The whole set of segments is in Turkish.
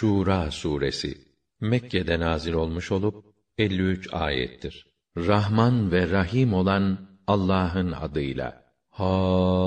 Şura suresi Mekke'de nazil olmuş olup 53 ayettir. Rahman ve Rahim olan Allah'ın adıyla. Hamim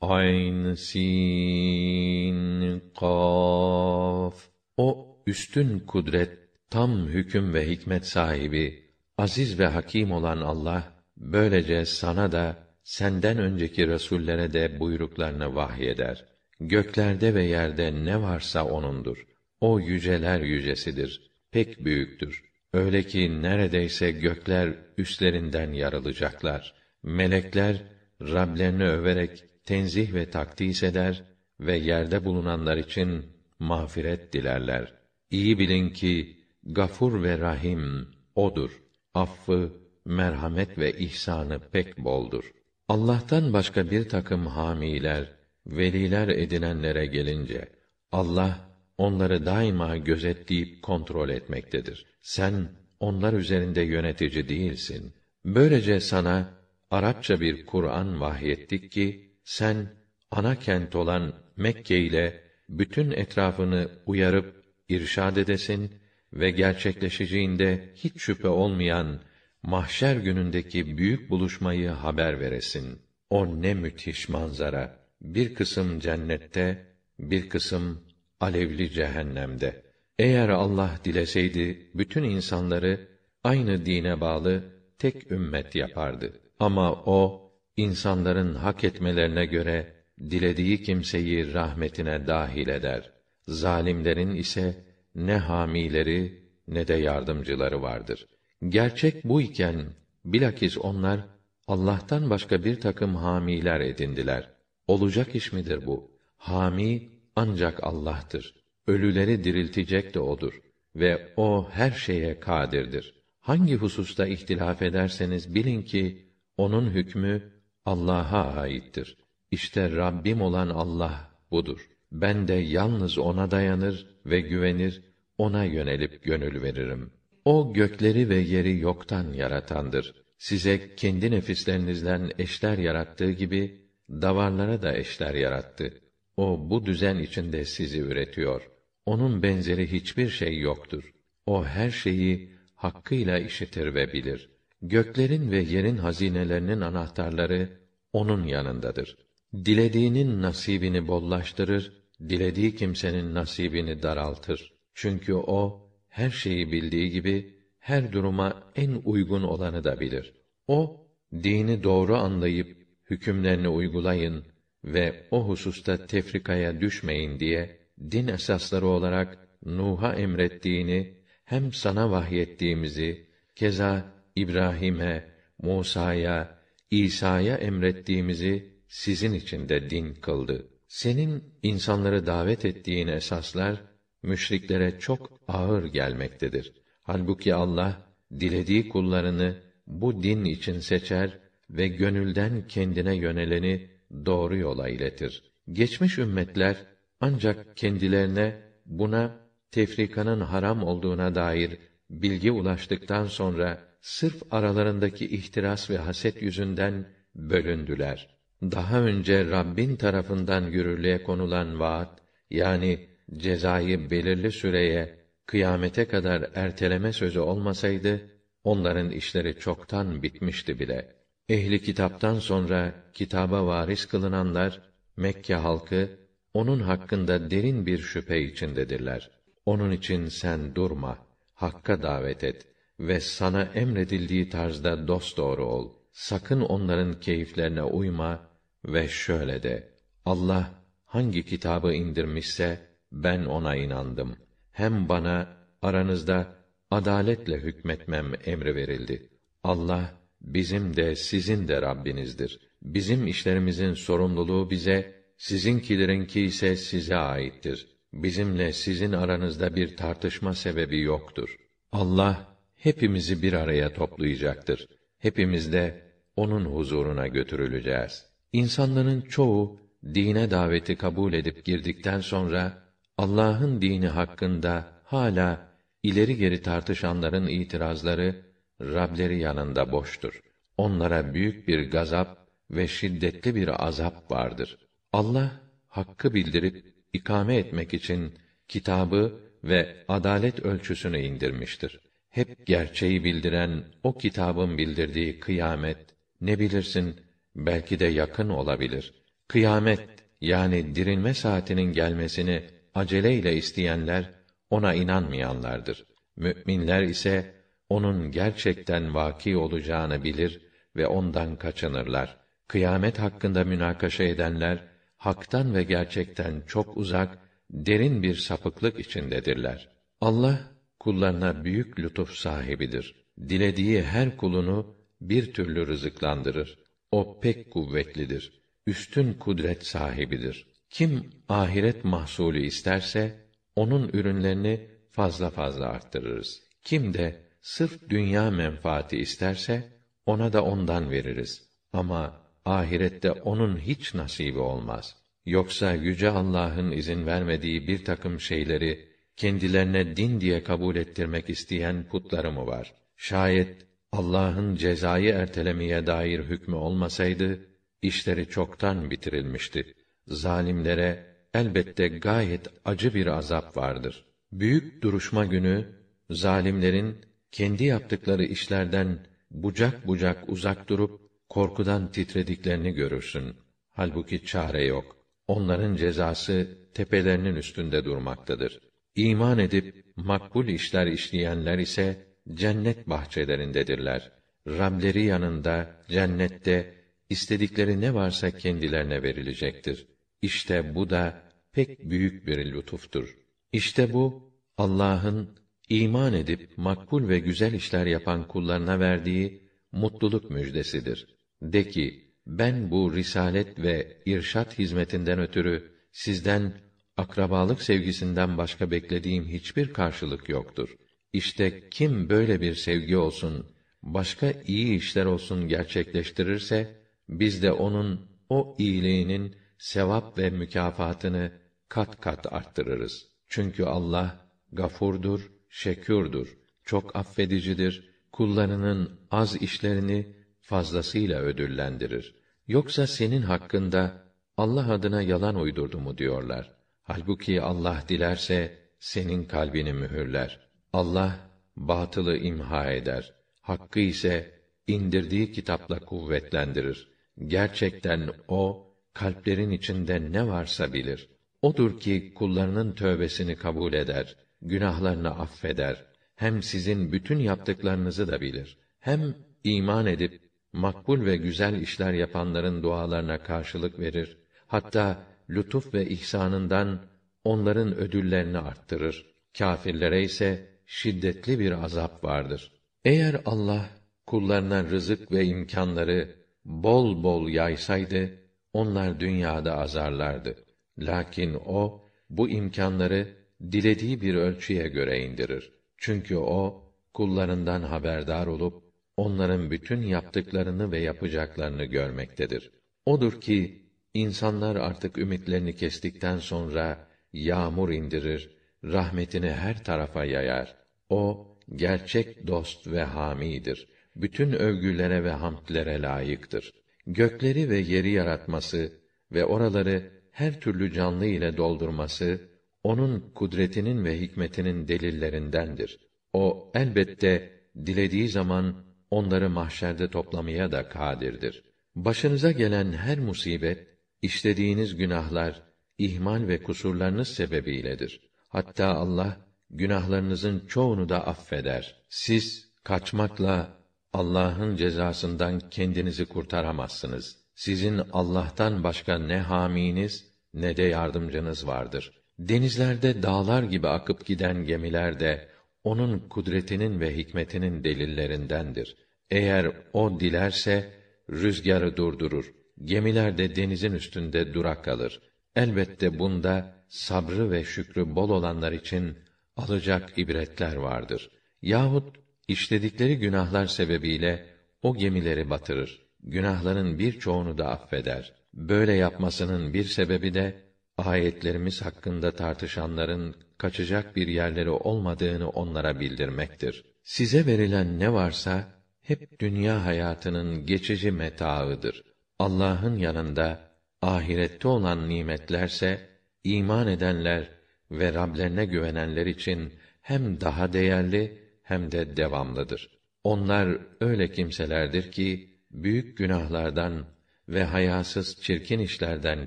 Ayn Sin Kaf O üstün kudret, tam hüküm ve hikmet sahibi, aziz ve hakim olan Allah böylece sana da senden önceki resullere de buyruklarını vahyeder. Göklerde ve yerde ne varsa onundur. O yüceler yücesidir. Pek büyüktür. Öyle ki neredeyse gökler üstlerinden yarılacaklar. Melekler Rablerini överek tenzih ve takdis eder ve yerde bulunanlar için mağfiret dilerler. İyi bilin ki Gafur ve Rahim odur. Affı, merhamet ve ihsanı pek boldur. Allah'tan başka bir takım hamiler, veliler edinenlere gelince Allah onları daima gözetleyip kontrol etmektedir. Sen onlar üzerinde yönetici değilsin. Böylece sana Arapça bir Kur'an vahyettik ki sen ana kent olan Mekke ile bütün etrafını uyarıp irşad edesin ve gerçekleşeceğinde hiç şüphe olmayan mahşer günündeki büyük buluşmayı haber veresin. O ne müthiş manzara! Bir kısım cennette, bir kısım alevli cehennemde. Eğer Allah dileseydi bütün insanları aynı dine bağlı tek ümmet yapardı. Ama o insanların hak etmelerine göre dilediği kimseyi rahmetine dahil eder. Zalimlerin ise ne hamileri ne de yardımcıları vardır. Gerçek bu iken bilakis onlar Allah'tan başka bir takım hamiler edindiler. Olacak iş midir bu? Hami ancak Allah'tır. Ölüleri diriltecek de odur ve o her şeye kadirdir. Hangi hususta ihtilaf ederseniz bilin ki onun hükmü Allah'a aittir. İşte Rabbim olan Allah budur. Ben de yalnız ona dayanır ve güvenir, ona yönelip gönül veririm. O gökleri ve yeri yoktan yaratandır. Size kendi nefislerinizden eşler yarattığı gibi davarlara da eşler yarattı. O bu düzen içinde sizi üretiyor. Onun benzeri hiçbir şey yoktur. O her şeyi hakkıyla işitir ve bilir. Göklerin ve yerin hazinelerinin anahtarları onun yanındadır. Dilediğinin nasibini bollaştırır, dilediği kimsenin nasibini daraltır. Çünkü o her şeyi bildiği gibi her duruma en uygun olanı da bilir. O dini doğru anlayıp hükümlerini uygulayın ve o hususta tefrikaya düşmeyin diye din esasları olarak Nuh'a emrettiğini hem sana vahyettiğimizi keza İbrahim'e, Musa'ya, İsa'ya emrettiğimizi sizin için de din kıldı. Senin insanları davet ettiğin esaslar müşriklere çok ağır gelmektedir. Halbuki Allah dilediği kullarını bu din için seçer ve gönülden kendine yöneleni doğru yola iletir. Geçmiş ümmetler ancak kendilerine buna tefrikanın haram olduğuna dair bilgi ulaştıktan sonra sırf aralarındaki ihtiras ve haset yüzünden bölündüler. Daha önce Rabbin tarafından yürürlüğe konulan vaat yani cezayı belirli süreye kıyamete kadar erteleme sözü olmasaydı onların işleri çoktan bitmişti bile. Ehli kitaptan sonra kitaba varis kılınanlar Mekke halkı onun hakkında derin bir şüphe içindedirler. Onun için sen durma, hakka davet et ve sana emredildiği tarzda dost doğru ol. Sakın onların keyiflerine uyma ve şöyle de: Allah hangi kitabı indirmişse ben ona inandım. Hem bana aranızda adaletle hükmetmem emri verildi. Allah bizim de sizin de Rabbinizdir. Bizim işlerimizin sorumluluğu bize, sizinkilerinki ise size aittir. Bizimle sizin aranızda bir tartışma sebebi yoktur. Allah hepimizi bir araya toplayacaktır. Hepimiz de onun huzuruna götürüleceğiz. İnsanların çoğu dine daveti kabul edip girdikten sonra Allah'ın dini hakkında hala ileri geri tartışanların itirazları Rableri yanında boştur. Onlara büyük bir gazap ve şiddetli bir azap vardır. Allah hakkı bildirip ikame etmek için kitabı ve adalet ölçüsünü indirmiştir. Hep gerçeği bildiren o kitabın bildirdiği kıyamet ne bilirsin belki de yakın olabilir. Kıyamet yani dirilme saatinin gelmesini aceleyle isteyenler ona inanmayanlardır. Müminler ise onun gerçekten vaki olacağını bilir ve ondan kaçınırlar. Kıyamet hakkında münakaşa edenler haktan ve gerçekten çok uzak, derin bir sapıklık içindedirler. Allah kullarına büyük lütuf sahibidir. Dilediği her kulunu bir türlü rızıklandırır. O pek kuvvetlidir. Üstün kudret sahibidir. Kim ahiret mahsulü isterse onun ürünlerini fazla fazla arttırırız. Kim de sırf dünya menfaati isterse ona da ondan veririz. Ama ahirette onun hiç nasibi olmaz. Yoksa yüce Allah'ın izin vermediği bir takım şeyleri kendilerine din diye kabul ettirmek isteyen putları mı var? Şayet Allah'ın cezayı ertelemeye dair hükmü olmasaydı işleri çoktan bitirilmişti. Zalimlere elbette gayet acı bir azap vardır. Büyük duruşma günü zalimlerin kendi yaptıkları işlerden bucak bucak uzak durup korkudan titrediklerini görürsün. Halbuki çare yok. Onların cezası tepelerinin üstünde durmaktadır. İman edip makbul işler işleyenler ise cennet bahçelerindedirler. Rableri yanında cennette istedikleri ne varsa kendilerine verilecektir. İşte bu da pek büyük bir lütuftur. İşte bu Allah'ın iman edip makbul ve güzel işler yapan kullarına verdiği mutluluk müjdesidir. De ki, ben bu risalet ve irşat hizmetinden ötürü sizden akrabalık sevgisinden başka beklediğim hiçbir karşılık yoktur. İşte kim böyle bir sevgi olsun, başka iyi işler olsun gerçekleştirirse, biz de onun o iyiliğinin sevap ve mükafatını kat kat arttırırız. Çünkü Allah gafurdur, şekûrdur, çok affedicidir, kullarının az işlerini fazlasıyla ödüllendirir. Yoksa senin hakkında Allah adına yalan uydurdu mu diyorlar. Halbuki Allah dilerse senin kalbini mühürler. Allah batılı imha eder. Hakkı ise indirdiği kitapla kuvvetlendirir. Gerçekten o kalplerin içinde ne varsa bilir. Odur ki kullarının tövbesini kabul eder, günahlarını affeder. Hem sizin bütün yaptıklarınızı da bilir. Hem iman edip makbul ve güzel işler yapanların dualarına karşılık verir. Hatta lütuf ve ihsanından onların ödüllerini arttırır. Kâfirlere ise şiddetli bir azap vardır. Eğer Allah kullarına rızık ve imkanları bol bol yaysaydı onlar dünyada azarlardı. Lakin o bu imkanları dilediği bir ölçüye göre indirir. Çünkü o kullarından haberdar olup onların bütün yaptıklarını ve yapacaklarını görmektedir. Odur ki insanlar artık ümitlerini kestikten sonra yağmur indirir, rahmetini her tarafa yayar. O gerçek dost ve hamidir. Bütün övgülere ve hamdlere layıktır. Gökleri ve yeri yaratması ve oraları her türlü canlı ile doldurması onun kudretinin ve hikmetinin delillerindendir. O elbette dilediği zaman onları mahşerde toplamaya da kadirdir. Başınıza gelen her musibet, işlediğiniz günahlar, ihmal ve kusurlarınız sebebiyledir. Hatta Allah günahlarınızın çoğunu da affeder. Siz kaçmakla Allah'ın cezasından kendinizi kurtaramazsınız. Sizin Allah'tan başka ne haminiz ne de yardımcınız vardır. Denizlerde dağlar gibi akıp giden gemiler de onun kudretinin ve hikmetinin delillerindendir. Eğer o dilerse rüzgarı durdurur. Gemiler de denizin üstünde durak kalır. Elbette bunda sabrı ve şükrü bol olanlar için alacak ibretler vardır. Yahut işledikleri günahlar sebebiyle o gemileri batırır. Günahların birçoğunu da affeder. Böyle yapmasının bir sebebi de ayetlerimiz hakkında tartışanların kaçacak bir yerleri olmadığını onlara bildirmektir. Size verilen ne varsa hep dünya hayatının geçici metaıdır. Allah'ın yanında ahirette olan nimetlerse iman edenler ve Rablerine güvenenler için hem daha değerli hem de devamlıdır. Onlar öyle kimselerdir ki büyük günahlardan ve hayasız çirkin işlerden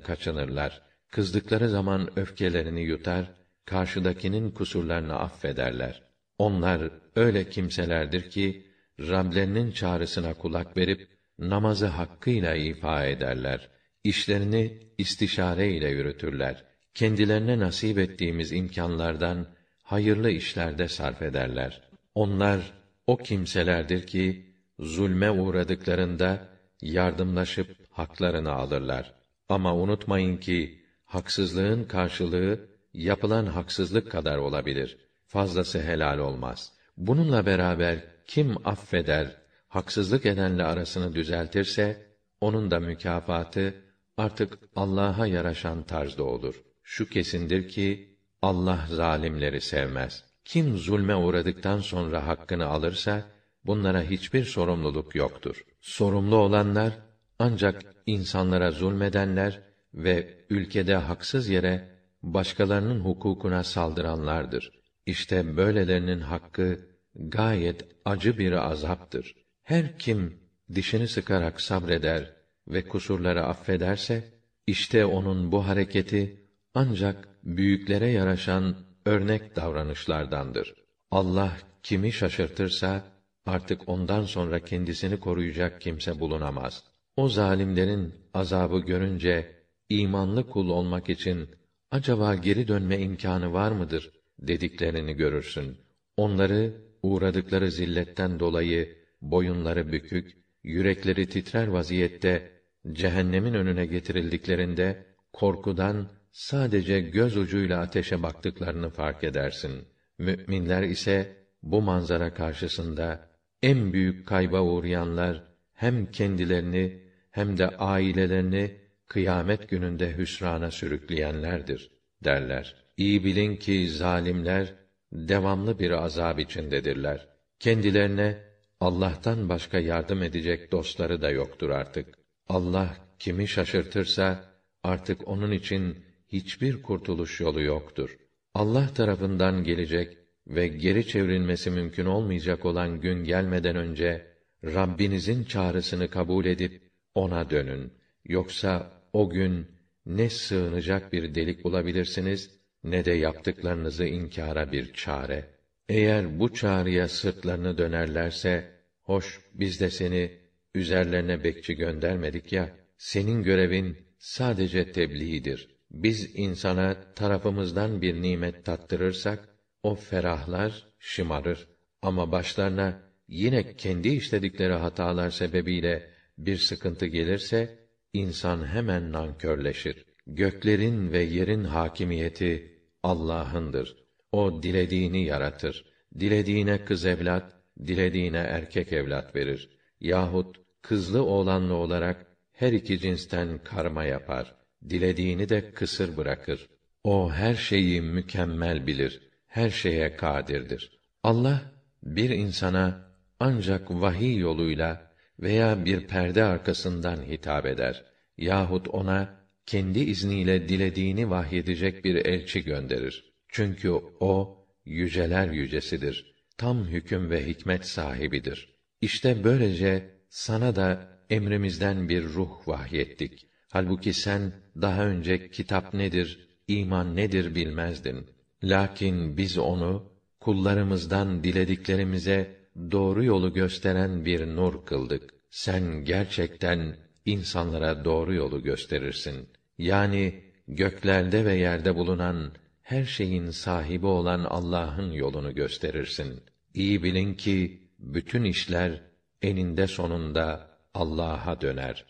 kaçınırlar. Kızdıkları zaman öfkelerini yutar, karşıdakinin kusurlarını affederler. Onlar öyle kimselerdir ki Rablerinin çağrısına kulak verip namazı hakkıyla ifa ederler. İşlerini istişare ile yürütürler. Kendilerine nasip ettiğimiz imkanlardan hayırlı işlerde sarf ederler. Onlar o kimselerdir ki zulme uğradıklarında yardımlaşıp haklarını alırlar. Ama unutmayın ki haksızlığın karşılığı yapılan haksızlık kadar olabilir. Fazlası helal olmaz. Bununla beraber kim affeder, haksızlık edenle arasını düzeltirse onun da mükafatı artık Allah'a yaraşan tarzda olur. Şu kesindir ki Allah zalimleri sevmez. Kim zulme uğradıktan sonra hakkını alırsa bunlara hiçbir sorumluluk yoktur. Sorumlu olanlar ancak insanlara zulmedenler ve ülkede haksız yere başkalarının hukukuna saldıranlardır. İşte böylelerinin hakkı gayet acı bir azaptır. Her kim dişini sıkarak sabreder ve kusurları affederse işte onun bu hareketi ancak büyüklere yaraşan örnek davranışlardandır. Allah kimi şaşırtırsa artık ondan sonra kendisini koruyacak kimse bulunamaz. O zalimlerin azabı görünce imanlı kul olmak için acaba geri dönme imkanı var mıdır dediklerini görürsün. Onları uğradıkları zilletten dolayı boyunları bükük, yürekleri titrer vaziyette cehennemin önüne getirildiklerinde korkudan sadece göz ucuyla ateşe baktıklarını fark edersin. Müminler ise bu manzara karşısında en büyük kayba uğrayanlar hem kendilerini hem de ailelerini kıyamet gününde hüsrana sürükleyenlerdir derler. İyi bilin ki zalimler devamlı bir azab içindedirler. Kendilerine Allah'tan başka yardım edecek dostları da yoktur artık. Allah kimi şaşırtırsa artık onun için hiçbir kurtuluş yolu yoktur. Allah tarafından gelecek ve geri çevrilmesi mümkün olmayacak olan gün gelmeden önce Rabbinizin çağrısını kabul edip ona dönün. Yoksa o gün ne sığınacak bir delik bulabilirsiniz ne de yaptıklarınızı inkara bir çare. Eğer bu çağrıya sırtlarını dönerlerse, hoş biz de seni üzerlerine bekçi göndermedik ya, senin görevin sadece tebliğdir. Biz insana tarafımızdan bir nimet tattırırsak, o ferahlar, şımarır. Ama başlarına yine kendi işledikleri hatalar sebebiyle bir sıkıntı gelirse, insan hemen nankörleşir. Göklerin ve yerin hakimiyeti Allah'ındır. O dilediğini yaratır. Dilediğine kız evlat, dilediğine erkek evlat verir. Yahut kızlı oğlanlı olarak her iki cinsten karma yapar. Dilediğini de kısır bırakır. O her şeyi mükemmel bilir. Her şeye kadirdir. Allah bir insana ancak vahiy yoluyla veya bir perde arkasından hitap eder yahut ona kendi izniyle dilediğini vahyedecek bir elçi gönderir. Çünkü o yüceler yücesidir. Tam hüküm ve hikmet sahibidir. İşte böylece sana da emrimizden bir ruh vahyettik. Halbuki sen daha önce kitap nedir, iman nedir bilmezdin. Lakin biz onu kullarımızdan dilediklerimize doğru yolu gösteren bir nur kıldık. Sen gerçekten insanlara doğru yolu gösterirsin. Yani göklerde ve yerde bulunan her şeyin sahibi olan Allah'ın yolunu gösterirsin. İyi bilin ki bütün işler eninde sonunda Allah'a döner.